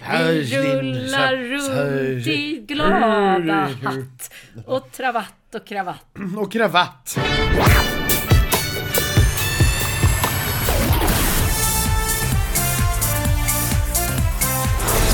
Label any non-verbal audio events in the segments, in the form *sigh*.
Vi rullar runt i glada hatt och travatt och kravatt. Och kravatt. *clears throat*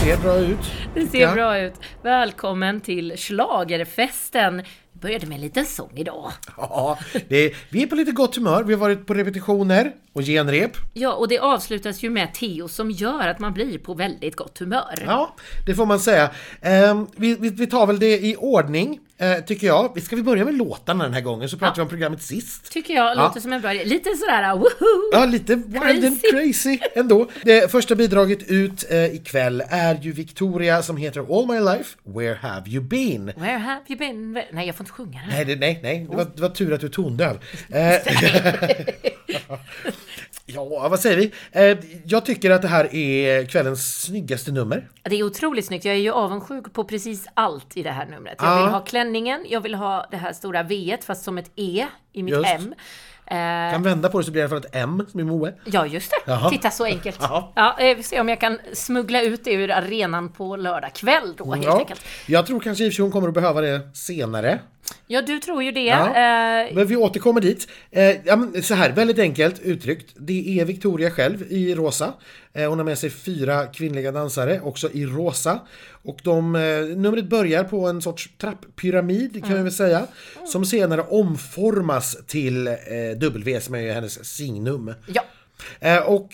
Ser bra ut. Det ser bra ut. Välkommen till Schlagerfesten. Vi började med en liten sång idag. Ja, det är, vi är på lite gott humör. Vi har varit på repetitioner och genrep. Ja, och det avslutas ju med Theo som gör att man blir på väldigt gott humör. Ja, det får man säga. Ehm, vi, vi, vi tar väl det i ordning, eh, tycker jag. Ska vi börja med låtarna den här gången så pratar vi om programmet sist. Tycker jag låter som en bra idé. Lite sådär woho! Ja, lite wild and Crazy. ändå. Det första bidraget ut eh, ikväll är ju Victoria som heter All My Life, Where Have You Been? Where have you been? Nej, jag får inte sjunga den. Nej, nej, nej. Det var, det var tur att du är tondöv. Eh, *laughs* *laughs* *laughs* ja, vad säger vi? Eh, jag tycker att det här är kvällens snyggaste nummer. Det är otroligt snyggt. Jag är ju avundsjuk på precis allt i det här numret. Jag Ja. vill ha klänningen, jag vill ha det här stora V fast som ett E i mitt Just. M. Eh, Kan vända på det så blir det fall ett M som i Moe. ja, just det. Jaha. Titta så enkelt. *laughs* Ja. Ja, eh, vi får se om jag kan smuggla ut det ur arenan på lördag kväll då helt Ja, enkelt. jag tror kanske i för hon kommer att behöva det senare. Ja, du tror ju det. Ja. Eh, Men vi återkommer dit. Eh, så här, väldigt enkelt uttryckt. Det är Victoria själv i rosa. Eh, hon har med sig fyra kvinnliga dansare, också i rosa. Och de, numret börjar på en sorts trapppyramid kan vi väl säga. Som senare omformas till W som är ju hennes signum. ja. Och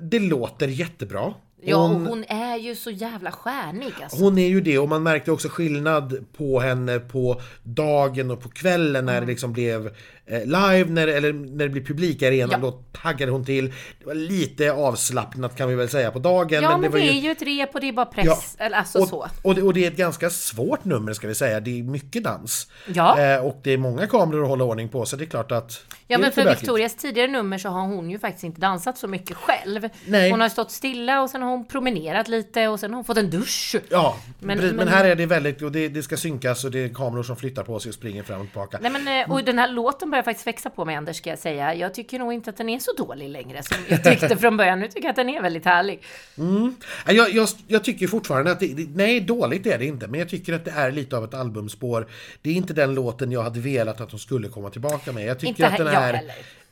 det låter jättebra. Ja, och Hon- hon är ju så jävla stjärnig alltså. hon är ju det och man märkte också skillnad på henne på dagen och på kvällen när det liksom blev live, när, eller när det blev publik i arenan, Ja. då taggade hon till. Det var lite avslappnat kan vi väl säga på dagen. Ja, men det, var är ju ett rep och det är bara press. Ja. Eller alltså och, så. Och, det, och det är ett ganska svårt nummer ska vi säga, det är mycket dans. Ja. Eh, och det är många kameror att hålla ordning på så det är klart att det Ja men för. Victorias tidigare nummer så har hon ju faktiskt inte dansat så mycket själv. Nej. Hon har stått stilla och sen har hon promenerat lite och sen har hon fått en dusch. Ja, Men- men, men, men- här är det väldigt, och det, det ska synkas och det är kameror som flyttar på sig och springer fram och tillbaka. Nej men eh, och den här låten börjar faktiskt växa på mig Anders ska jag säga. Jag tycker nog inte att den är så dålig längre som jag tyckte från början. Nu tycker jag att den är väldigt härlig. Ja, Jag, jag, jag tycker fortfarande att det, nej dåligt är det inte, men jag tycker att det är lite av ett albumspår. Det är inte den låten jag hade velat att de skulle komma tillbaka med. Jag tycker Inte att den är.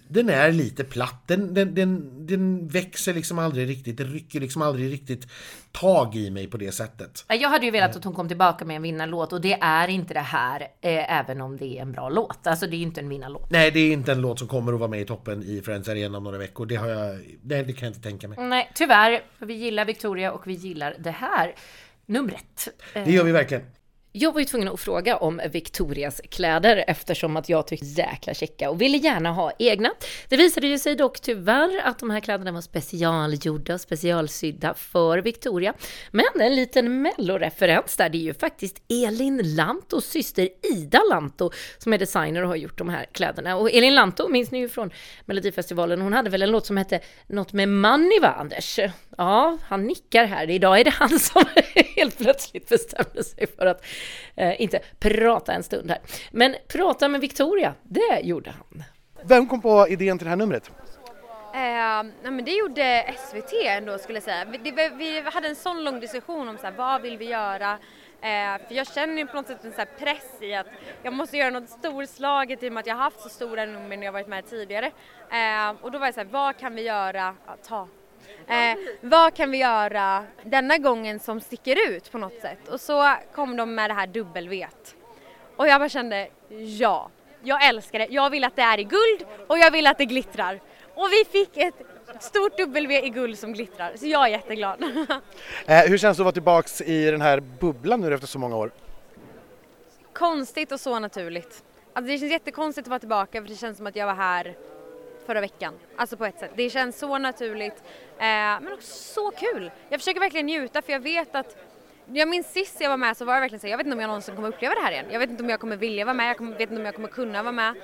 Den är lite platt. Den, den, den, den växer liksom aldrig riktigt, det rycker liksom aldrig riktigt tag i mig på det sättet. Jag hade ju velat att hon kom tillbaka med en vinnarlåt och det är inte det här, eh, även om det är en bra låt. Alltså det är ju inte en vinnarlåt. Nej, det är inte en låt som kommer att vara med i toppen i Friends Arena om några veckor. Det har jag, nej, det kan jag inte tänka mig. Nej, tyvärr. För vi gillar Victoria och vi gillar det här numret. Det gör vi verkligen. Jag var ju tvungen att fråga om Victorias kläder eftersom att jag tyckte jäkla checka och ville gärna ha egna. Det visade ju sig dock tyvärr att de här kläderna var specialgjorda och specialsydda för Victoria. Men en liten melloreferens där, det är ju faktiskt Elin Lantos syster Ida Lanto som är designer och har gjort de här kläderna. Och Elin Lanto minns ni ju från Melodifestivalen, hon hade väl en låt som hette något med money va Anders? Ja, han nickar här. Idag är det han *laughs* som helt plötsligt bestämde sig för att eh, inte prata en stund här. Men prata med Victoria, det gjorde han. Vem kom på idén till det här numret? Eh, nej men det gjorde SVT ändå skulle jag säga. Vi, det, vi hade en sån lång diskussion om så här, vad vill vi göra? Eh, för jag känner ju på något sätt en så här press i att jag måste göra något storslaget i och med att jag har haft så stora nummer när jag varit med tidigare. Eh, och då var jag så här, vad kan vi göra? Ja, ta. Eh, vad kan vi göra denna gången som sticker ut på något sätt? Och så kom de med det här W. Och jag bara kände, ja, jag älskar det. Jag vill att det är i guld och jag vill att det glittrar. Och vi fick ett stort W i guld som glittrar, så jag är jätteglad. *laughs* Eh, hur känns det att vara tillbaks i den här bubblan nu efter så många år? Konstigt och så naturligt. Alltså det känns jättekonstigt att vara tillbaka för det känns som att jag var här förra veckan. Alltså på ett sätt. Det känns så naturligt eh, men också så kul. Jag försöker verkligen njuta för jag vet att jag minns sist jag var med så var jag verkligen så jag vet inte om jag någonsin kommer uppleva det här igen. Jag vet inte om jag kommer vilja vara med, jag kommer, vet inte om jag kommer kunna vara med.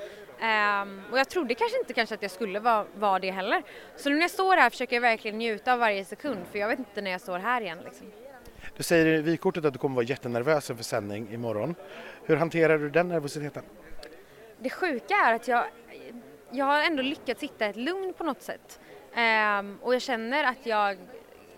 Ehm, och jag trodde kanske inte kanske att jag skulle vara, vara det heller. Så nu när jag står här försöker jag verkligen njuta av varje sekund för jag vet inte när jag står här igen liksom. Du säger i vykortet att du kommer vara jättenervös inför sändning imorgon. Hur hanterar du den nervositeten? Det sjuka är att jag, jag har ändå lyckats hitta ett lugn på något sätt. Um, och jag känner att jag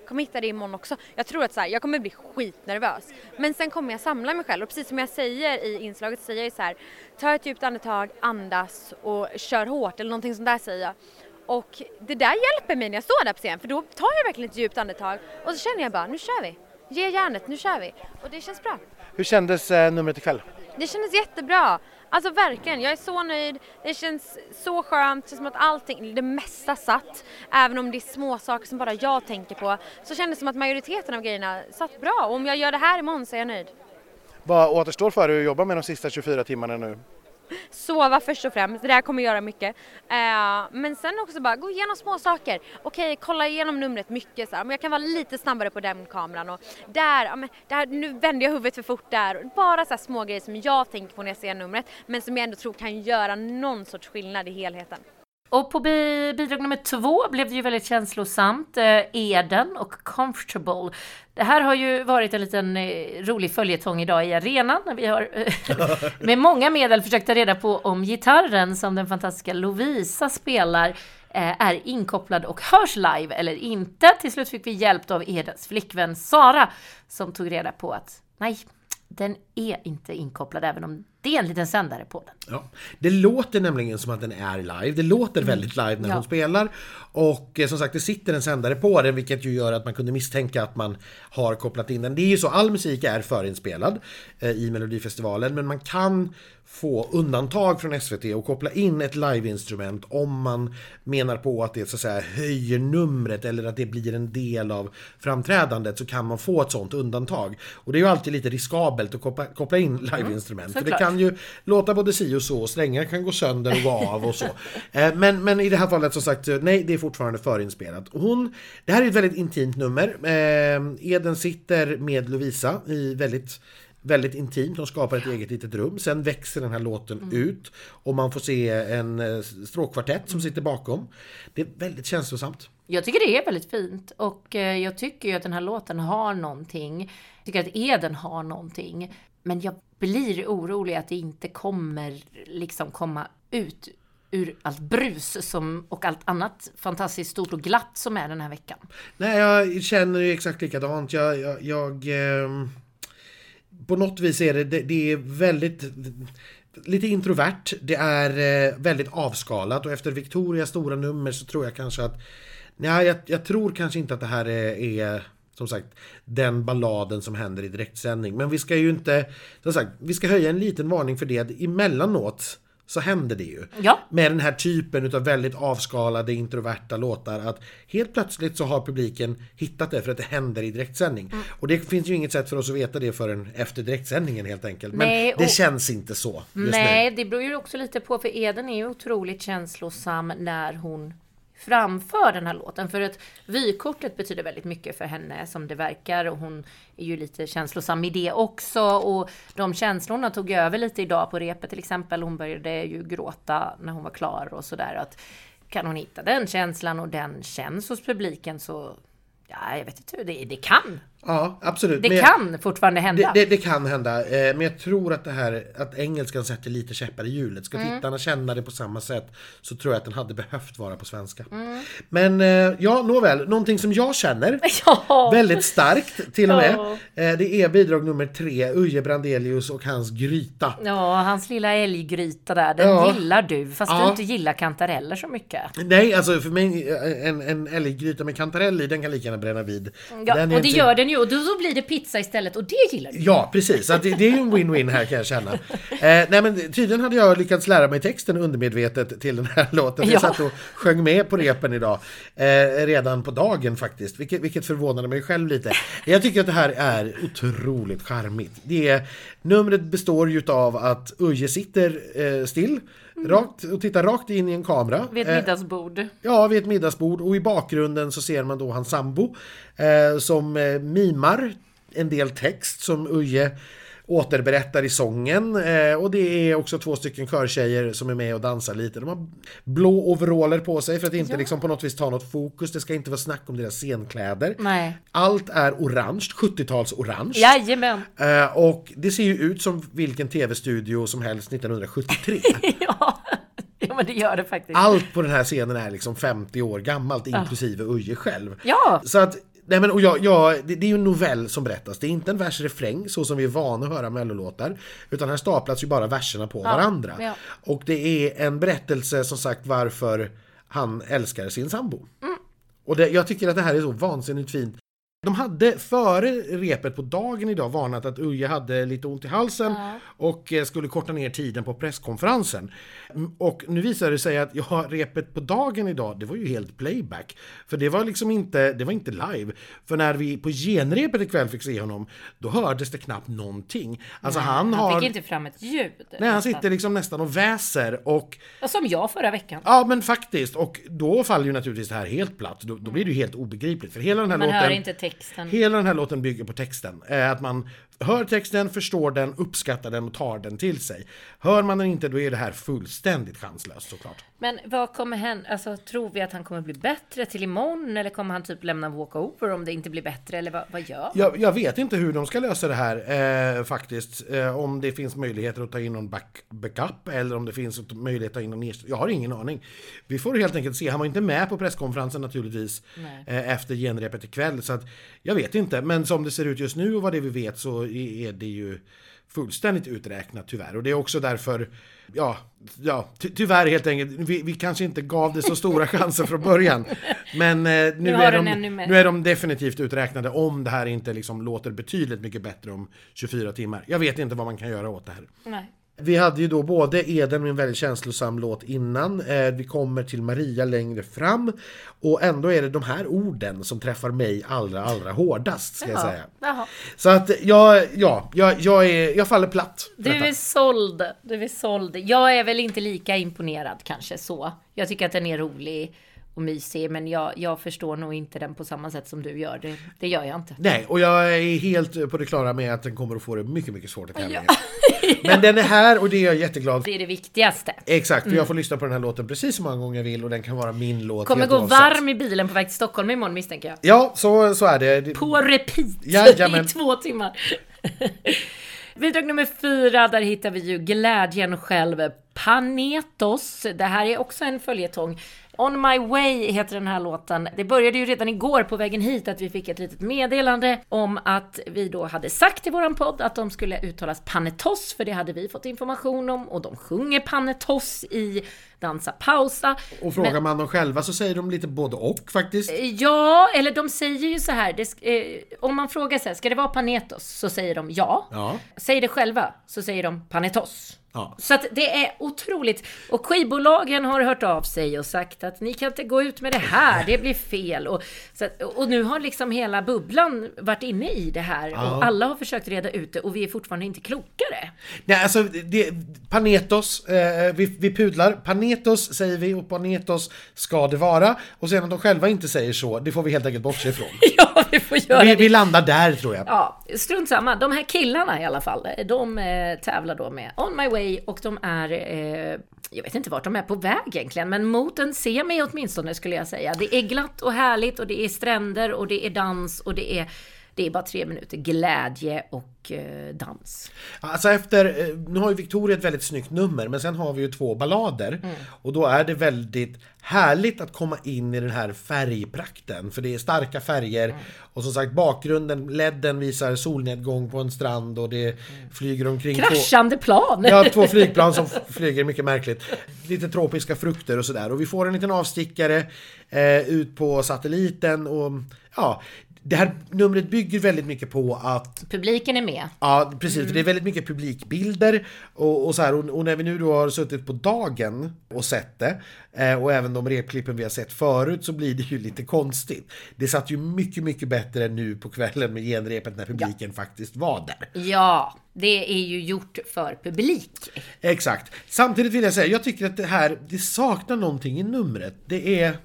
kommer hitta det imorgon också. Jag tror att så här, jag kommer bli skitnervös. Men sen kommer jag samla mig själv och precis som jag säger i inslaget säger jag så här, ta ett djupt andetag, andas och kör hårt eller någonting sånt där säger jag. Och det där hjälper mig när jag står där på scen för då tar jag verkligen ett djupt andetag och så känner jag bara, nu kör vi. Ge järnet, nu kör vi. Och det känns bra. Hur kändes eh, numret ikväll? Det kändes jättebra. Alltså verkligen, jag är så nöjd. Det känns så skönt, det känns som att allting, det mesta satt. Även om det är små saker som bara jag tänker på så kändes det som att majoriteten av grejerna satt bra. Och om jag gör det här imorgon så är jag nöjd. Vad återstår för dig att jobba med de sista 24 timmarna nu? Sova först och främst, det där kommer göra mycket. Eh, men sen också bara gå igenom små saker. Okej, kolla igenom numret mycket så här. Men jag kan vara lite snabbare på den kameran och där, ja, men, där nu vände jag huvudet för fort där. Bara så här små grejer som jag tänker på när jag ser numret men som jag ändå tror kan göra någon sorts skillnad i helheten. Och på bi bidrag nummer två blev det ju väldigt känslosamt. Eh, Eden och Comfortable. Det här har ju varit en liten eh, rolig följetong idag i arenan. När vi har eh, *laughs* med många medel försökt ta reda på om gitarren som den fantastiska Lovisa spelar är inkopplad och hörs live eller inte. Till slut fick vi hjälp av Edens flickvän Sara som tog reda på att nej, den är inte inkopplad även om det är en liten sändare på den. Ja. Det låter nämligen som att den är live. Det låter väldigt live när Ja. hon spelar. Och eh, som sagt, det sitter en sändare på den vilket ju gör att man kunde misstänka att man har kopplat in den. Det är ju så, all musik är förinspelad eh, i Melodifestivalen men man kan få undantag från SVT och koppla in ett liveinstrument om man menar på att det så att säga höjer numret eller att det blir en del av framträdandet så kan man få ett sånt undantag. Och det är ju alltid lite riskabelt att koppla, koppla in liveinstrument. för det kan ju låta både si och så, strängar kan gå sönder och gå av och så. *laughs* Eh, Men, men i det här fallet som sagt, nej det är fortfarande förinspelat. Hon, det här är ett väldigt intimt nummer. Eh, Eden sitter med Lovisa i väldigt Väldigt intimt, de skapar ett eget litet rum. Sen växer den här låten ut och man får se en eh, stråkkvartett som sitter bakom. Det är väldigt känslosamt. Jag tycker det är väldigt fint och jag tycker ju att den här låten har någonting. Jag tycker att Eden har någonting. Men jag blir orolig att det inte kommer liksom komma ut ur allt brus som, och allt annat fantastiskt stort och glatt som är den här veckan. Nej, jag känner ju exakt likadant. Jag, jag, jag eh, på något vis är det, det, det är väldigt lite introvert. Det är eh, väldigt avskalat och efter Victorias stora nummer så tror jag kanske att nej, jag, jag tror kanske inte att det här är, är som sagt den balladen som händer i direktsändning. Men vi ska ju inte, som sagt, vi ska höja en liten varning för det. Emellanåt så händer det ju. Ja. Med den här typen av väldigt avskalade introverta låtar att helt plötsligt så har publiken hittat det för att det händer i direktsändning. Mm. Och det finns ju inget sätt för oss att veta det förrän efter direktsändningen helt enkelt. Men Nej, det känns inte så just Nej, nu. det beror ju också lite på, för Eden är ju otroligt känslosam när hon framför den här låten. För att vykortet betyder väldigt mycket för henne som det verkar och hon är ju lite känslosam i det också. Och de känslorna tog över lite idag på repet till exempel. Hon började ju gråta när hon var klar och sådär. Att Kan hon hitta den känslan och den känns hos publiken så Ja, jag vet inte hur det, det kan. Ja, absolut. Det Men- kan fortfarande Det, hända. det, det kan hända, eh, men jag tror att det här att engelskan sätter lite käppar i hjulet. Ska Mm. tittarna känna det på samma sätt så tror jag att den hade behövt vara på svenska. Mm. Men eh, ja, nåväl, någonting som jag känner *laughs* Ja. väldigt starkt till och med. Ja. Eh, det är bidrag nummer tre, Uje Brandelius och hans gryta. Ja, hans lilla älggryta där, den Ja. gillar du. Fast du inte gillar kantareller så mycket. Nej, alltså för mig, eh, en, en älggryta med kantarell i, den kan lika gärna bränna vid. Ja, och det gör den ju. Och då, då blir det pizza istället. Och det gillar du. Ja, precis. Att det, det är ju en win-win här kan jag känna. Eh, nej men tydligen hade jag lyckats lära mig texten undermedvetet till den här *laughs* låten. Jag Ja. satt och sjöng med på repen idag. Eh, redan på dagen faktiskt. Vilket, vilket förvånade mig själv lite. Jag tycker att det här är otroligt charmigt. Det är, numret består ju av att Uje sitter eh, still. Rakt, och tittar rakt in i en kamera. Vid ett Eh, middagsbord. Ja, vid ett middagsbord och i bakgrunden så ser man då hans sambo eh, som eh, mimar en del text som Uje återberättar i sången eh, och det är också två stycken körtjejer som är med och dansar lite. De har blå overaller på sig för att inte liksom på något vis ta något fokus. Det ska inte vara snack om deras scenkläder. Nej. Allt är orange, 70-tals orange. Jajamän. Eh, och det ser ju ut som vilken tv-studio som helst 1973. *laughs* Ja. ja, men det gör det faktiskt. Allt på den här scenen är liksom 50 år gammalt inklusive Uje själv. Ja. Så att Nej men och jag, jag, det, det är ju en novell som berättas, det är inte en vers-refräng så som vi är vana att höra mellolåtar. Utan här staplas ju bara verserna på varandra. ja. Och det är en berättelse som sagt varför han älskar sin sambo. Och det, jag tycker att det här är så vansinnigt fint. De hade före repet på dagen idag varnat att Uje hade lite ont i halsen och eh, skulle korta ner tiden på presskonferensen. Mm, Och nu visar det sig att ja, repet på dagen idag, det var ju helt playback. För det var liksom inte, det var inte live. För när vi på genrepet ikväll fick se honom, då hördes det knappt någonting. Alltså han Han har... fick inte fram ett ljud. Nej, han sitter liksom nästan och väser och Ja, Som jag förra veckan. Ja men faktiskt, och då faller ju naturligtvis det här helt platt. Då, då blir det ju helt obegripligt. För hela den här Man låten texten. Hela den här låten bygger på texten. Eh, att man hör texten, förstår den, uppskattar den och tar den till sig. Hör man den inte, då är det här fullständigt chanslöst såklart. Men vad kommer hända? Alltså, tror vi att han kommer bli bättre till imorgon? Eller kommer han typ lämna walkover om det inte blir bättre? Eller vad, vad gör Jag, jag vet inte hur de ska lösa det här eh, faktiskt. Eh, om det finns möjligheter att ta in någon back, backup eller om det finns möjlighet att ta in någon ersättare. Jag har ingen aning. Vi får helt enkelt se. Han var inte med på presskonferensen naturligtvis eh, efter genrepet ikväll. Så att, jag vet inte. Men som det ser ut just nu och vad det vi vet så är är det ju fullständigt uträknat tyvärr. Och det är också därför, ja, ja ty tyvärr helt enkelt, vi, vi kanske inte gav det så stora *laughs* chanser från början. Men eh, nu, har är de, nu är de definitivt uträknade om det här inte liksom låter betydligt mycket bättre om 24 timmar. Jag vet inte vad man kan göra åt det här. Nej. Vi hade ju då både Eden med en väldigt känslosam låt innan, eh, vi kommer till Maria längre fram och ändå är det de här orden som träffar mig allra, allra hårdast ska jag säga. Jaha. Så att jag, ja, jag, jag, är, jag faller platt Du detta. är såld. Du är såld. Jag är väl inte lika imponerad kanske så. Jag tycker att den är rolig och mysig, men jag, jag förstår nog inte den på samma sätt som du gör. Det, det gör jag inte. Nej, och jag är helt på det klara med att den kommer att få det mycket, mycket svårt i tävlingen. *laughs* Men den är här och det är jag jätteglad för. Det är det viktigaste. Exakt, för jag får lyssna på den här låten precis så många gånger jag vill och den kan vara min låt Kommer gå varm i bilen på väg till Stockholm imorgon misstänker jag. Ja, så, så är det. Det- På repeat *laughs* Jajamän. i två timmar. *laughs* Bidrag nummer fyra, där hittar vi ju glädjen själv. Panetos. Det här är också en följetong. On My Way heter den här låten. Det började ju redan igår på vägen hit att vi fick ett litet meddelande om att vi då hade sagt i våran podd att de skulle uttalas Panetos, för det hade vi fått information om och de sjunger Panetos i Dansa Pausa. Och frågar man dem själva så säger de lite både och faktiskt. Ja, eller de säger ju så här, det, eh, om man frågar så här, ska det vara Panetos? Så säger de ja. Ja. Säger det själva så säger de Panetos. Ja. Så att det är otroligt. Och skivbolagen har hört av sig och sagt att ni kan inte gå ut med det här, det blir fel. Och, att, och nu har liksom hela bubblan varit inne i det här och alla har försökt reda ut det och vi är fortfarande inte klokare. Nej, alltså det, Panetos, eh, vi, vi pudlar. Panetos säger vi och Panetos ska det vara. Och sen att de själva inte säger så, det får vi helt enkelt bortse ifrån. *laughs* ja, vi får göra vi, det. vi landar där tror jag. Ja, strunt samma. De här killarna i alla fall, de eh, tävlar då med On My Way och de är, eh, jag vet inte vart de är på väg egentligen, men mot en semi åtminstone skulle jag säga. Det är glatt och härligt och det är stränder och det är dans och det är, det är bara tre minuter glädje och eh, dans. Alltså efter, eh, nu har ju Victoria ett väldigt snyggt nummer men sen har vi ju två ballader. Mm. Och då är det väldigt härligt att komma in i den här färgprakten. För det är starka färger. Mm. Och som sagt bakgrunden, ledden visar solnedgång på en strand och det flyger omkring två, Kraschande plan! Ja, två *laughs* flygplan som flyger mycket märkligt. Lite tropiska frukter och sådär. Och vi får en liten avstickare eh, ut på satelliten och ja, det här numret bygger väldigt mycket på att Publiken är med. Ja, precis. För det är väldigt mycket publikbilder och, och så här. Och, och när vi nu då har suttit på dagen och sett det eh, och även de repklippen vi har sett förut så blir det ju lite konstigt. Det satt ju mycket, mycket bättre nu på kvällen med genrepet när publiken faktiskt var där. Ja, det är ju gjort för publik. Exakt. Samtidigt vill jag säga, jag tycker att det här, det saknar någonting i numret. Det är...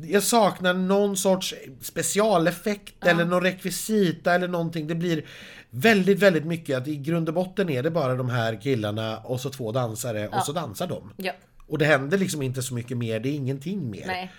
Jag saknar någon sorts specialeffekt eller någon rekvisita eller någonting. Det blir väldigt, väldigt mycket att i grund och botten är det bara de här killarna och så två dansare och så dansar de. Ja. Och det händer liksom inte så mycket mer, det är ingenting mer. Nej.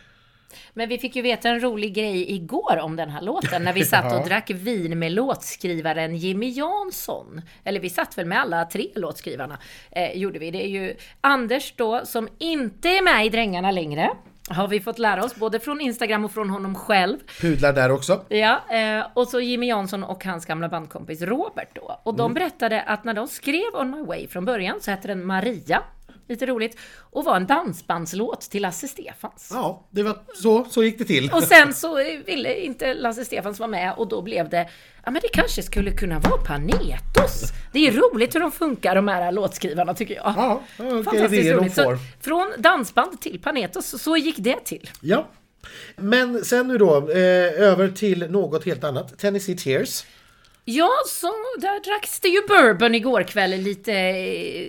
Men vi fick ju veta en rolig grej igår om den här låten när vi satt och *laughs* Ja. drack vin med låtskrivaren Jimmy Jansson. Eller vi satt väl med alla tre låtskrivarna, eh, gjorde vi. Det är ju Anders då som inte är med i Drängarna längre. Har vi fått lära oss, både från Instagram och från honom själv. Pudlar där också. Ja, eh, och så Jimmy Jansson och hans gamla bandkompis Robert då. Och de berättade att när de skrev On My Way från början så hette den Maria, lite roligt, och var en dansbandslåt till Lasse Stefans. Ja, det var så, så gick det till. Och sen *laughs* så ville inte Lasse Stefans vara med och då blev det, ja men det kanske skulle kunna vara Panetos. Det är roligt hur de funkar de här låtskrivarna tycker jag. Ja, vilka Fantastiskt idéer de roligt. Så får. från dansband till Panetos, så gick det till. Ja. Men sen nu då, eh, över till något helt annat. Tennessee Tears. Ja, så där dracks det ju bourbon igår kväll lite eh,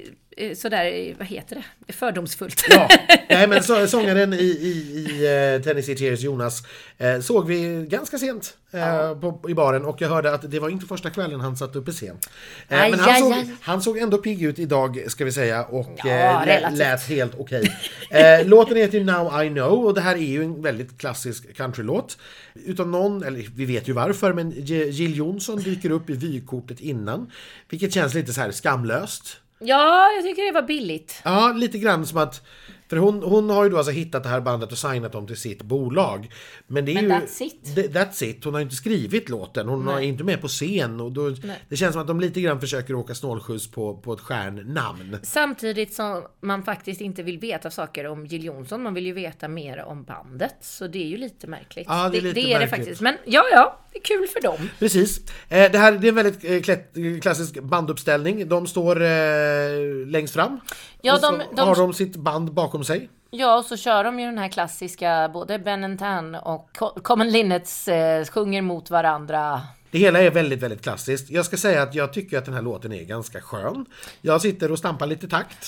sådär, eh, vad heter det, fördomsfullt. Ja, *laughs* nej men så, sångaren i, i, i eh, Tennessee Tears, Jonas, eh, såg vi ganska sent eh, på, i baren och jag hörde att det var inte första kvällen han satt uppe sent. Eh, Aj, men han, aj, såg, aj. han såg ändå pigg ut idag ska vi säga och Ja, eh, lät, lät helt okej. Eh, låten heter ju Now I Know och det här är ju en väldigt klassisk countrylåt. Utan någon, eller vi vet ju varför, men Jill Johnson dyker upp i vykortet innan. Vilket känns lite så här skamlöst. Ja, jag tycker det var billigt. Ja, lite grann som att... För hon, hon har ju då alltså hittat det här bandet och signat dem till sitt bolag. Men det är Men ju... that's it. det- That's it. Hon har ju inte skrivit låten. Hon är inte med på scen. Och då, det känns som att de lite grann försöker åka snålskjuts på, på ett stjärnnamn. Samtidigt som man faktiskt inte vill veta saker om Jill Johnson, man vill ju veta mer om bandet. Så det är ju lite märkligt. Ja, det är lite det, är det märkligt. faktiskt. Men ja, ja, det är kul för dem. Precis. Eh, det här det är en väldigt eh, klätt, klassisk banduppställning. De står eh, längst fram. Ja, och så de- de- har de sitt band bakom sig. Ja, och så kör de ju den här klassiska, både Ben Tan och Co- Common Linnets eh, sjunger mot varandra. Det hela är väldigt, väldigt klassiskt. Jag ska säga att jag tycker att den här låten är ganska skön. Jag sitter och stampar lite takt.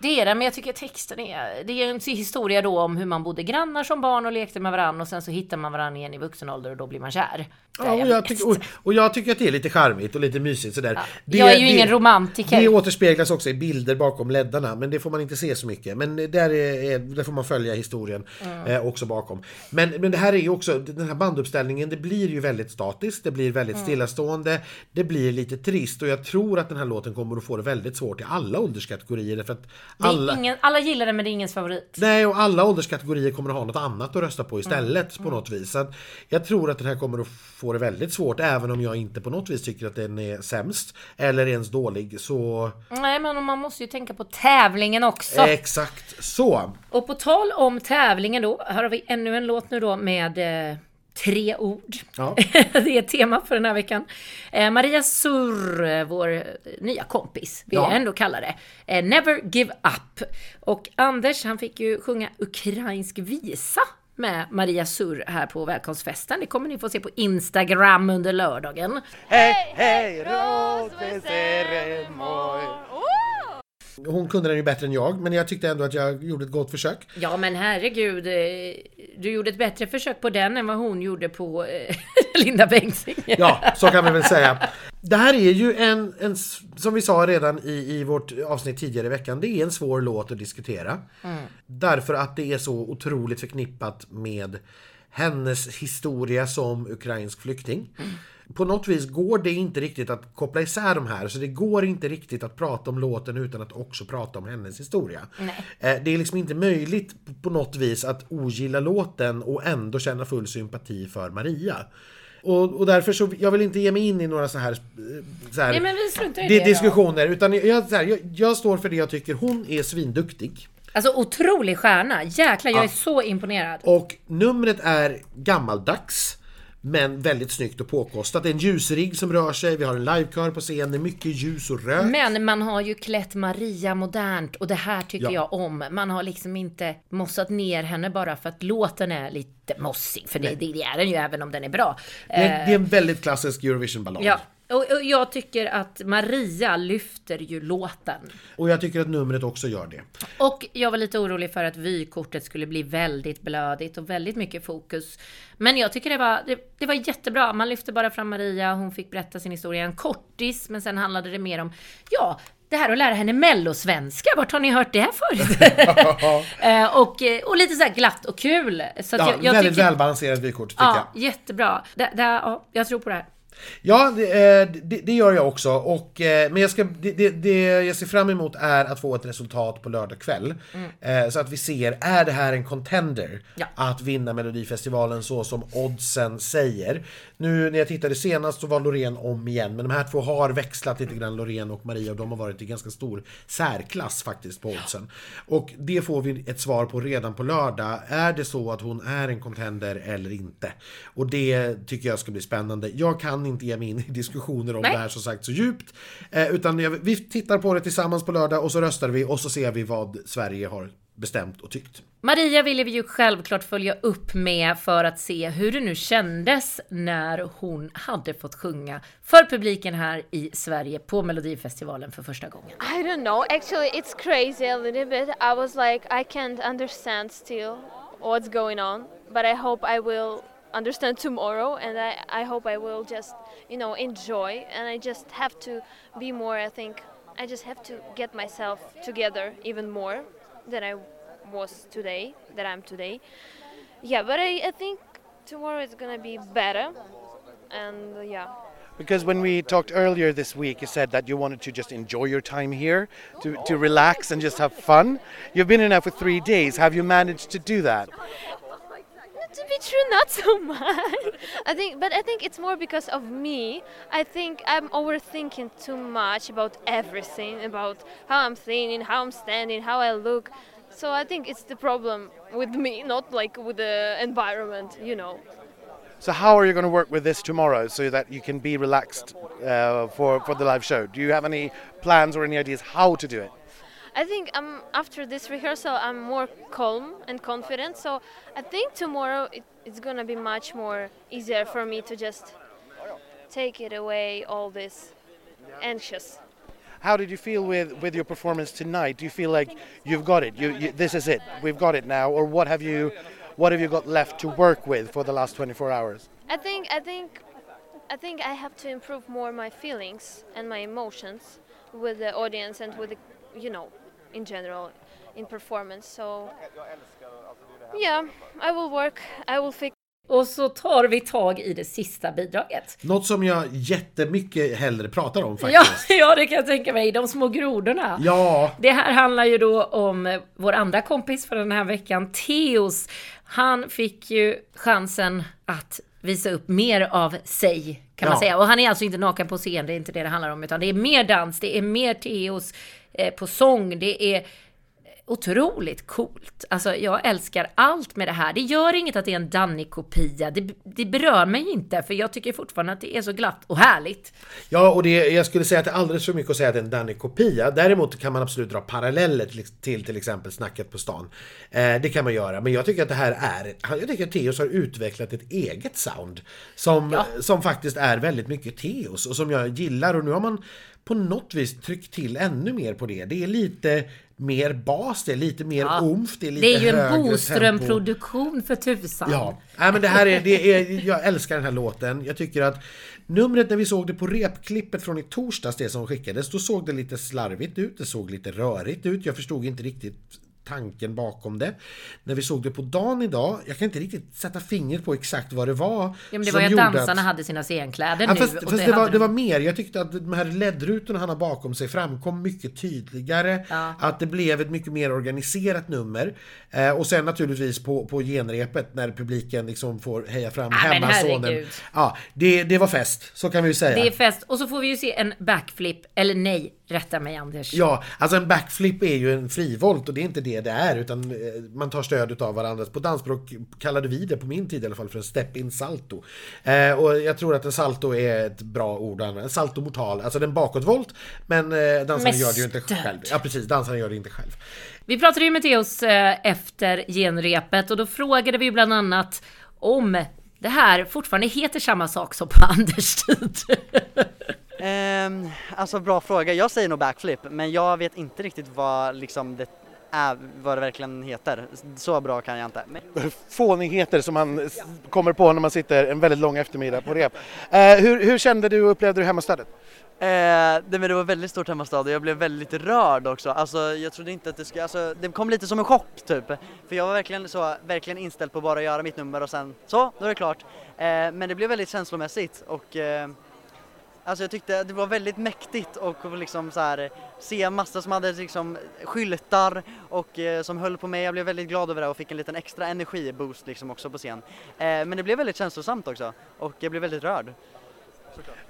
Det är det, men jag tycker texten är... Det är en historia då om hur man bodde grannar som barn och lekte med varandra och sen så hittar man varandra igen i vuxen ålder och då blir man kär. Ja, och, jag tycker, och, och jag tycker att det är lite charmigt och lite mysigt sådär. Det, jag är ju det, ingen romantiker. Det återspeglas också i bilder bakom leddarna, men det får man inte se så mycket. Men där, är, är, där får man följa historien eh, också bakom. Men, men det här är ju också, den här banduppställningen, det blir ju väldigt statiskt, det blir väldigt stillastående, det blir lite trist och jag tror att den här låten kommer att få det väldigt svårt i alla ålderskategorier. Därför att alla, ingen, alla gillar den men det är ingens favorit. Nej, och alla ålderskategorier kommer att ha något annat att rösta på istället på något vis. Så att jag tror att den här kommer att få det väldigt svårt, även om jag inte på något vis tycker att den är sämst eller ens dålig. Så Nej, men man måste ju tänka på tävlingen också. exakt så. Och på tal om tävlingen då, här har vi ännu en låt nu då med eh, tre ord. Ja. *laughs* det är tema för den här veckan. Eh, Maria Surr, eh, vår eh, nya kompis, vill Ja. jag ändå kalla det. Eh, Never Give Up. Och Anders, han fick ju sjunga ukrainsk visa med Maria Surr här på välkomstfesten. Det kommer ni få se på Instagram under lördagen. Hej, hej. Hon kunde den ju bättre än jag, men jag tyckte ändå att jag gjorde ett gott försök. Ja men herregud, eh, du gjorde ett bättre försök på den än vad hon gjorde på eh, *laughs* Linda Bengtzing. Ja, så kan vi väl säga. Det här är ju en, en som vi sa redan i, i vårt avsnitt tidigare i veckan, det är en svår låt att diskutera. Därför att det är så otroligt förknippat med hennes historia som ukrainsk flykting. På något vis går det inte riktigt att koppla isär de här, så det går inte riktigt att prata om låten utan att också prata om hennes historia. Eh, Det är liksom inte möjligt på något vis att ogilla låten och ändå känna full sympati för Maria. Och, och därför så, jag vill inte ge mig in i några så här, eh, så här Nej det då. diskussioner, utan jag, så här, jag, jag står för det jag tycker. Hon är svinduktig. Alltså otrolig stjärna, jäklar jag Ja. är så imponerad. Och numret är gammaldags. Men väldigt snyggt och påkostat. Det är en ljusrigg som rör sig, vi har en livekör på scen, det är mycket ljus och rök. Men man har ju klätt Maria modernt och det här tycker Ja. jag om. Man har liksom inte mossat ner henne bara för att låten är lite mossig. För det, det är den ju även om den är bra. Det är, det är en väldigt klassisk Eurovision-ballad. Ja, och, och jag tycker att Maria lyfter ju låten. Och jag tycker att numret också gör det. Och jag var lite orolig för att vykortet skulle bli väldigt blödigt och väldigt mycket fokus. Men jag tycker det var, det, det var jättebra. Man lyfte bara fram Maria, hon fick berätta sin historia. En kortis, men sen handlade det mer om, ja, det här att lära henne mellosvenska. Vart har ni hört det förut? *laughs* Eh, och, och lite så här glatt och kul. Så Ja, jag, jag väldigt tycker, välbalanserat vykort tycker Ja, jag. jättebra. Det, det, ja, jag tror på det här. Ja, det, eh, det, det gör jag också. Och, eh, men jag, ska, det, det, jag ser fram emot är att få ett resultat på lördag kväll. Eh, Så att vi ser, är det här en contender Ja. att vinna Melodifestivalen så som oddsen säger? Nu när jag tittade senast så var Loreen om igen, men de här två har växlat lite grann, Loreen och Maria, och de har varit i ganska stor särklass faktiskt på oddsen. Och det får vi ett svar på redan på lördag. Är det så att hon är en contender eller inte? Och det tycker jag ska bli spännande. Jag kan inte ge mig in i diskussioner om Nej. det här så sagt så djupt. Eh, utan jag, vi tittar på det tillsammans på lördag och så röstar vi och så ser vi vad Sverige har bestämt och tyckt. Maria ville vi ju självklart följa upp med för att se hur det nu kändes när hon hade fått sjunga för publiken här i Sverige på Melodifestivalen för första gången. I don't know. Actually, it's crazy a little bit. I was like, I can't understand still what's going on, but I hope I will understand tomorrow, and I, I hope I will just, you know, enjoy. And I just have to be more. I think I just have to get myself together even more than I was today, that I'm today. Yeah, but I, I think tomorrow is gonna be better, and uh, yeah. Because when we talked earlier this week, you said that you wanted to just enjoy your time here, to, to relax and just have fun. You've been in there for three days. Have you managed to do that? To be true not so *laughs* much i think but i think it's more because of me i think i'm overthinking too much about everything about how i'm thinking how i'm standing how i look so i think it's the problem with me not like with the environment you know So how are you going to work with this tomorrow so that you can be relaxed uh, for, for the live show? Do you have any plans or any ideas how to do it? I think um, after this rehearsal, I'm more calm and confident. So I think tomorrow it, it's gonna be much more easier for me to just take it away, all this anxious. How did you feel with, with your performance tonight? Do you feel like you've got it? You, you, this is it. We've got it now. Or what have you what have you got left to work with for the last 24 hours? I think I think I think I have to improve more my feelings and my emotions with the audience and with the, you know, in general, in performance. So yeah, I will work. I will fix. Och så tar vi tag i det sista bidraget. Något som jag jättemycket hellre pratar om Ja, faktiskt. *laughs* ja, det kan jag tänka mig. De små grodorna. Ja, Det här handlar ju då om eh, vår andra kompis för den här veckan, Theos. Han fick ju chansen att visa upp mer av sig, kan man Ja. säga. Och han är alltså inte naken på scen, det är inte det det handlar om, utan det är mer dans, det är mer Theos eh, Eh, på sång, det är otroligt coolt. Alltså jag älskar allt med det här. Det gör inget att det är en Danny-kopia. Det, det berör mig inte, för jag tycker fortfarande att det är så glatt och härligt. Ja, och det, jag skulle säga att det är alldeles för mycket att säga att det är en Danny-kopia. Däremot kan man absolut dra paralleller till till, till exempel Snacket på stan. Eh, det kan man göra, men jag tycker att det här är... Jag tycker att Teos har utvecklat ett eget sound som, som faktiskt är väldigt mycket Teos och som jag gillar. Och nu har man på något vis tryckt till ännu mer på det. Det är lite mer bas, det är lite mer Ja. omf, det är lite Det är ju en. Boström-produktion för tusan. Ja, Nej, men det här är, det är, jag älskar den här låten. Jag tycker att numret när vi såg det på repklippet från i torsdags, det som skickades, då såg det lite slarvigt ut, det såg lite rörigt ut. Jag förstod inte riktigt tanken bakom det. När vi såg det på dagen idag, jag kan inte riktigt sätta fingret på exakt vad det var. Ja, men det var ju att dansarna hade sina scenkläder Ja, nu. fast fast det, hade var, de- det var mer. Jag tyckte att de här LED-rutorna han har bakom sig framkom mycket tydligare. Ja. Att det blev ett mycket mer organiserat nummer. Eh, och sen naturligtvis på, på genrepet när publiken liksom får heja fram Ja, men hemmasonen. Ja, det, det var fest. Så kan vi ju säga. Det är fest. Och så får vi ju se en backflip, eller nej, rätta mig Anders. Ja, alltså en backflip är ju en frivolt och det är inte det det är utan eh, man tar stöd av varandra. På dansspråk kallade vi det på min tid i alla fall för en step-in salto. Eh, och jag tror att en salto är ett bra ord att använda. En salto mortal, alltså den bakåtvolt men eh, dansaren gör det ju inte själv. Ja precis, dansaren gör det inte själv. Vi pratade ju med Theos eh, efter genrepet och då frågade vi bland annat om det här fortfarande heter samma sak som på *laughs* Anders tid. Ehm, alltså bra fråga. Jag säger nog backflip, men jag vet inte riktigt vad liksom det är, vad det verkligen heter. Så bra kan jag inte. Men, Fånigheter som man s- kommer på när man sitter en väldigt lång eftermiddag på rep. Eh, hur, hur kände du och upplevde du hemmastödet? eh, det, men det var väldigt stort hemmastad och jag blev väldigt rörd också. Alltså jag trodde inte att det skulle, alltså det kom lite som en chock typ. För jag var verkligen så, verkligen inställd på att bara göra mitt nummer och sen så, då är det klart. Eh, men det blev väldigt känslomässigt och Alltså jag tyckte det var väldigt mäktigt och liksom så här, se massor som hade liksom skyltar och eh, som höll på mig. Jag blev väldigt glad över det och fick en liten extra energiboost liksom också på scen. Eh, men det blev väldigt känslosamt också och jag blev väldigt rörd.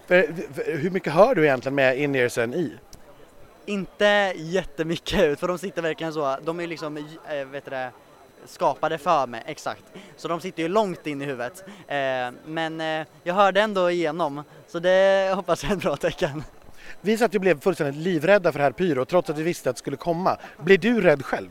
För, för, hur mycket hör du egentligen med in-earsen i? Inte jättemycket för de sitter verkligen så, de är liksom, äh, vet du det, skapade för mig, exakt. Så de sitter ju långt in i huvudet. Eh, men eh, jag hörde ändå igenom, så det hoppas jag är ett bra tecken. Vi satt och blev fullständigt livrädda för det här pyro trots att vi visste att det skulle komma. Blir du rädd själv?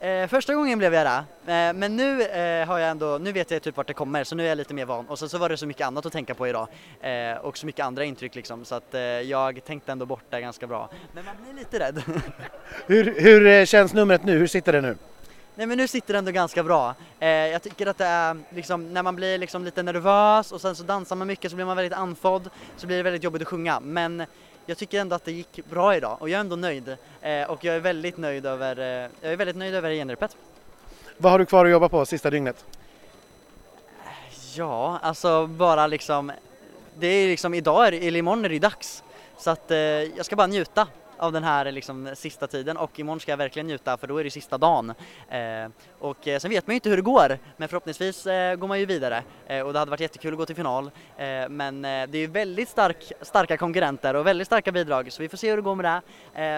Eh, första gången blev jag det, eh, men nu eh, har jag ändå, nu vet jag typ vart det kommer så nu är jag lite mer van och sen så var det så mycket annat att tänka på idag eh, och så mycket andra intryck liksom så att jag tänkte ändå bort det ganska bra. Men man blir lite rädd. hur, hur känns numret nu? Hur sitter det nu? Nej men nu sitter det ändå ganska bra. jag tycker att det är liksom när man blir liksom lite nervös och sen så dansar man mycket så blir man väldigt andfådd så blir det väldigt jobbigt att sjunga men jag tycker ändå att det gick bra idag och jag är ändå nöjd eh, och jag är väldigt nöjd över, eh, jag är väldigt nöjd över genrepet. Vad har du kvar att jobba på sista dygnet? Ja, alltså bara liksom, det är liksom idag, eller imorgon är det dags. Så att eh, jag ska bara njuta av den här liksom, sista tiden och imorgon ska jag verkligen njuta för då är det sista dagen. Eh, och eh, sen vet man ju inte hur det går men förhoppningsvis eh, går man ju vidare eh, och det hade varit jättekul att gå till final. Eh, men eh, det är ju väldigt stark, starka konkurrenter och väldigt starka bidrag så vi får se hur det går med det.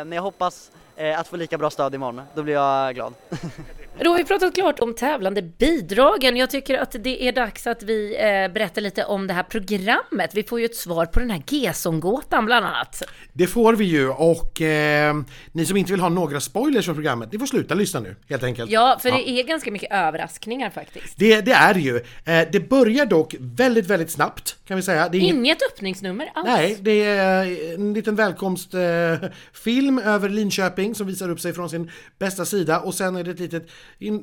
men jag hoppas att få lika bra stöd imorgon, då blir jag glad. *laughs* Då har vi pratat klart om tävlande bidragen. Jag tycker att det är dags att vi eh, berättar lite om det här programmet. Vi får ju ett svar på den här Gesson-gåtan bland annat. Det får vi ju och eh, ni som inte vill ha några spoilers från programmet, ni får sluta lyssna nu helt enkelt. Ja, för ja. det är ganska mycket överraskningar faktiskt. Det, det är ju. Eh, det börjar dock väldigt, väldigt snabbt kan vi säga. Det är Inget öppningsnummer alls. Nej, det är en liten välkomstfilm eh, över Linköping som visar upp sig från sin bästa sida och sen är det ett litet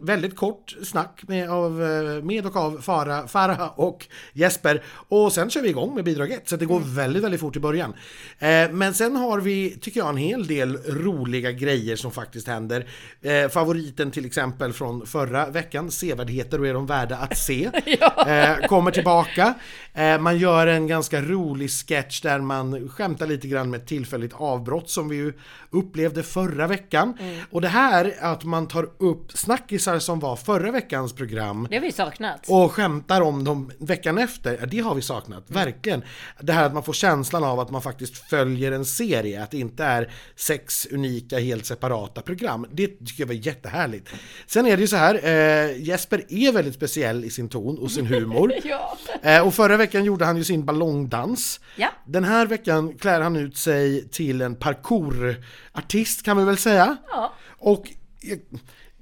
väldigt kort snack med, av, eh, med och av Farah, Farah och Jesper. Och sen kör vi igång med bidrag 1, så det går mm. väldigt, väldigt fort i början. Eh, men sen har vi, tycker jag, en hel del roliga grejer som faktiskt händer. Eh, favoriten till exempel från förra veckan, Sevärdheter och är de värda att se, *laughs* ja. eh, kommer tillbaka. Eh, man gör en ganska rolig sketch där man skämtar lite grann med ett tillfälligt avbrott som vi ju upplevde förra veckan. Mm. Och det här att man tar upp snackisar som var förra veckans program. Det har vi saknat. Och skämtar om dem veckan efter. Det har vi saknat, mm. verkligen. Det här att man får känslan av att man faktiskt följer en serie, att det inte är sex unika helt separata program. Det tycker jag var jättehärligt. Sen är det ju så här, eh, Jesper är väldigt speciell i sin ton och sin humor. *laughs* ja. eh, och förra veckan gjorde han ju sin ballongdans. Ja. Den här veckan klär han ut sig till en parkourartist kan vi väl säga. Ja. Och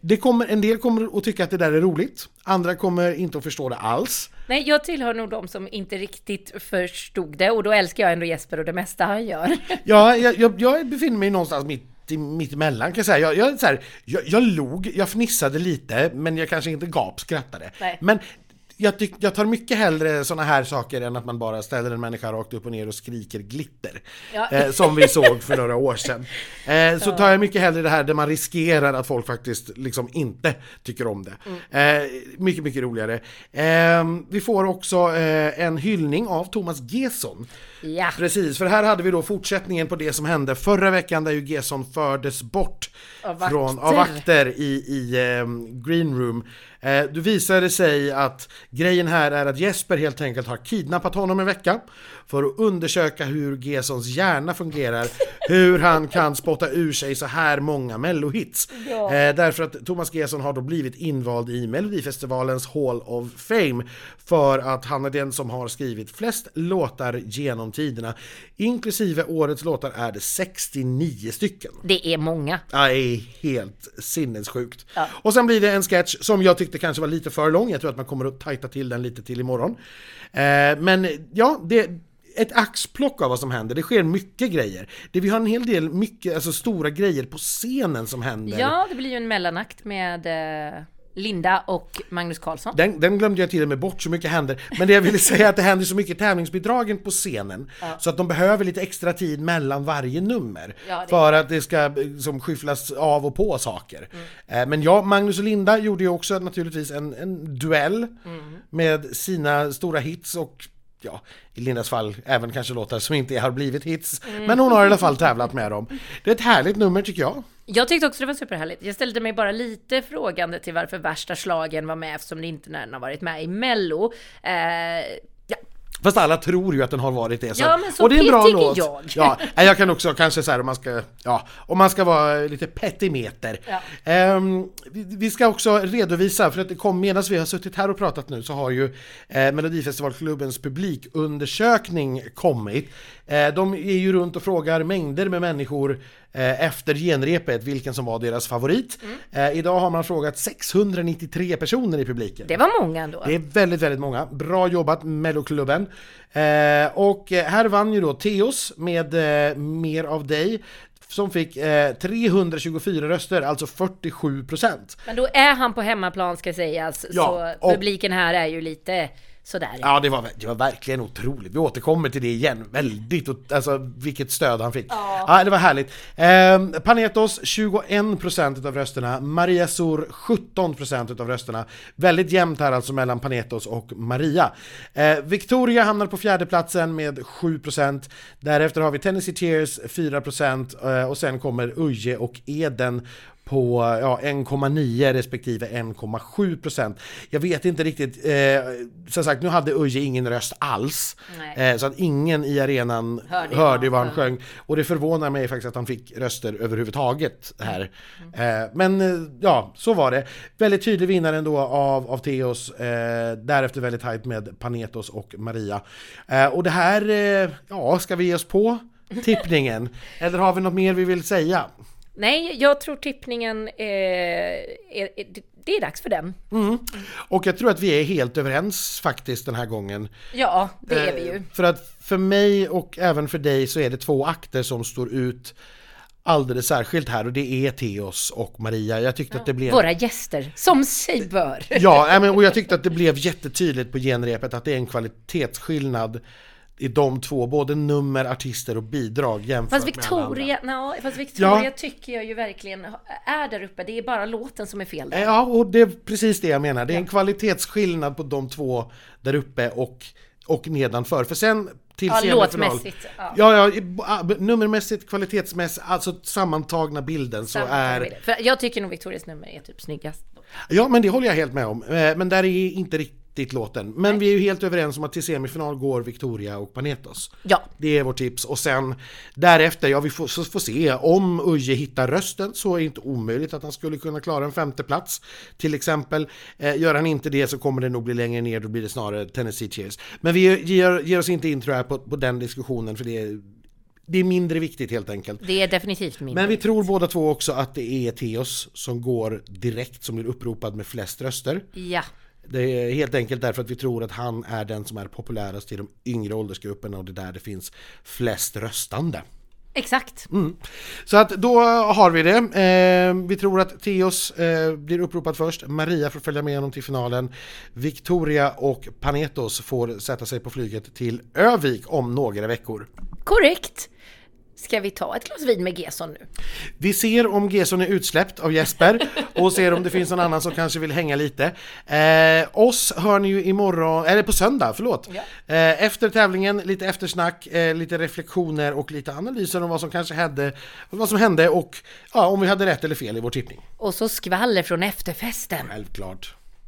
det kommer, en del kommer att tycka att det där är roligt, andra kommer inte att förstå det alls. Nej, jag tillhör nog de som inte riktigt förstod det och då älskar jag ändå Jesper och det mesta han gör. *laughs* Ja, jag, jag, jag befinner mig någonstans mitt mitt emellan kan jag säga. Jag, jag, så här, jag, jag log, jag fnissade lite, men jag kanske inte gapskrattade. Nej. Men jag, tyck, jag tar mycket hellre såna här saker än att man bara ställer en människa rakt upp och ner och skriker glitter. Ja. Eh, som vi såg för några år sedan. *laughs* Eh, så tar jag mycket hellre det här där man riskerar att folk faktiskt liksom inte tycker om det. Mm. Eh, mycket, mycket roligare. Ehm, vi får också eh, en hyllning av Thomas Gesson. Ja. Precis, för här hade vi då fortsättningen på det som hände förra veckan där ju Gesson fördes bort av vakter, från, av vakter i, i um, Green Room. Eh, då visade sig att grejen här är att Jesper helt enkelt har kidnappat honom en vecka för att undersöka hur Gesons hjärna fungerar, hur han kan spotta ur sig så här många mellohits. Ja. Eh, därför att Thomas Gesson har då blivit invald i Melodifestivalens Hall of Fame för att han är den som har skrivit flest låtar genom tiderna. Inklusive årets låtar är det 69 stycken. Det är många. Ja, det är helt sinnessjukt. Ja. Och sen blir det en sketch som jag tyckte kanske var lite för lång. Jag tror att man kommer att tajta till den lite till imorgon. Eh, men ja, det ett axplock av vad som händer. Det sker mycket grejer. Det, vi har en hel del mycket, alltså stora grejer på scenen som händer. Ja, det blir ju en mellanakt med eh, Linda och Magnus Carlsson. Den, den, glömde jag till och med bort, så mycket händer. Men det jag ville säga är att det händer så mycket tävlingsbidragen på scenen ja. så att de behöver lite extra tid mellan varje nummer ja, för att det ska som skyfflas av och på saker. Mm. Eh, men ja, Magnus och Linda gjorde ju också naturligtvis en, en duell mm. med sina stora hits och ja, i Lindas fall även kanske låtar som inte har blivit hits. Men hon har i alla fall tävlat med dem. Det är ett härligt nummer tycker jag. Jag tyckte också det var superhärligt. Jag ställde mig bara lite frågande till varför värsta slagen var med eftersom det inte när den har varit med i Mello. Eh, Fast alla tror ju att den har varit det. Ja, men så och det är en bra låt. jag. Ja, jag kan också kanske så här om man ska, ja, om man ska vara lite petimeter. Ja. Vi, vi ska också redovisa, för att det kom medan vi har suttit här och pratat nu så har ju eh, Melodifestivalklubbens publikundersökning kommit. Eh, de är ju runt och frågar mängder med människor eh, efter genrepet vilken som var deras favorit. Mm. Eh, idag har man frågat 693 personer i publiken. det var många ändå. Det är väldigt, väldigt många. Bra jobbat Melloklubben. Och här vann ju då Teos med Mer av dig som fick eh, 324 röster, alltså 47 procent. Men då är han på hemmaplan ska sägas, Ja, så publiken här är ju lite sådär. Ja, det var, det var verkligen otroligt. Vi återkommer till det igen. Väldigt, alltså vilket stöd han fick. Ja, det var härligt. Eh, Panetos 21% av rösterna, Maria Sur 17% av rösterna. Väldigt jämnt här alltså mellan Panetos och Maria. Eh, Victoria hamnar på fjärde platsen med 7%. Därefter har vi Tennessee Tears 4% eh, och sen kommer Uje och Eden på ja, 1,9 respektive 1,7 procent. Jag vet inte riktigt, eh, som sagt nu hade Uje ingen röst alls, eh, så att ingen i arenan Hörde hörde, vad han sjöng. Och det förvånar mig faktiskt att han fick röster överhuvudtaget här. Eh, men eh, ja, så var det. Väldigt tydlig vinnare ändå av, av Theos, eh, därefter väldigt tajt med Panetos och Maria. Eh, och det här, eh, ja, ska vi ge oss på tippningen? *laughs* Eller har vi något mer vi vill säga? Nej, jag tror tippningen, eh, är, det är dags för den. Och jag tror att vi är helt överens faktiskt den här gången. Ja, det är vi ju. Eh, För att för mig och även för dig så är det två akter som står ut alldeles särskilt här och det är Theos och Maria. Jag tyckte att det blev... Våra gäster, som sig bör. Ja, och jag tyckte att det blev jättetydligt på genrepet att det är en kvalitetsskillnad i de två, både nummer, artister och bidrag jämfört Fast med alla andra. Victoria, no, fast Victoria Ja. tycker jag ju verkligen är där uppe. Det är bara låten som är fel där. Ja, och det är precis det jag menar. Det är en kvalitetsskillnad på de två där uppe och, och nedanför. För sen till Ja, semifinal... låtmässigt, ja. Ja, ja, nummermässigt, kvalitetsmässigt, alltså sammantagna bilden så är... För jag tycker nog Victorias nummer är typ snyggast. Ja, men det håller jag helt med om. Eh, Men där är inte riktigt låten. Men vi är ju helt överens om att till semifinal går Victoria och Panetos. Ja, Det är vårt tips. Och sen därefter, ja vi får, så får se. Om Uje hittar rösten så är det inte omöjligt att han skulle kunna klara en femte plats Till exempel. Eh, gör han inte det så kommer det nog bli längre ner, då blir det snarare Tennessee Cheers. Men vi ger, ger oss inte in tror jag på, på den diskussionen för det är, det är mindre viktigt helt enkelt. det är definitivt min. Men vi tror båda två också att det är Theos som går direkt, som blir uppropad med flest röster. Ja, Det är helt enkelt därför att vi tror att han är den som är populärast i de yngre åldersgrupperna och det är där det finns flest röstande. exakt. Mm. Så att då har vi det. Eh, vi tror att Theos eh, blir uppropad först. Maria får följa med honom till finalen. Victoria och Panetos får sätta sig på flyget till Övik om några veckor. Korrekt. Ska vi ta ett glas vin med Gesson nu? Vi ser om Gesson är utsläppt av Jesper och ser om det finns någon annan som kanske vill hänga lite. Eh, oss hör ni ju imorgon, eller på söndag, förlåt. Eh, efter tävlingen, lite eftersnack, eh, lite reflektioner och lite analyser om vad som kanske hände, vad som hände och ja, om vi hade rätt eller fel i vår tippning. Och så skvaller från efterfesten. Självklart.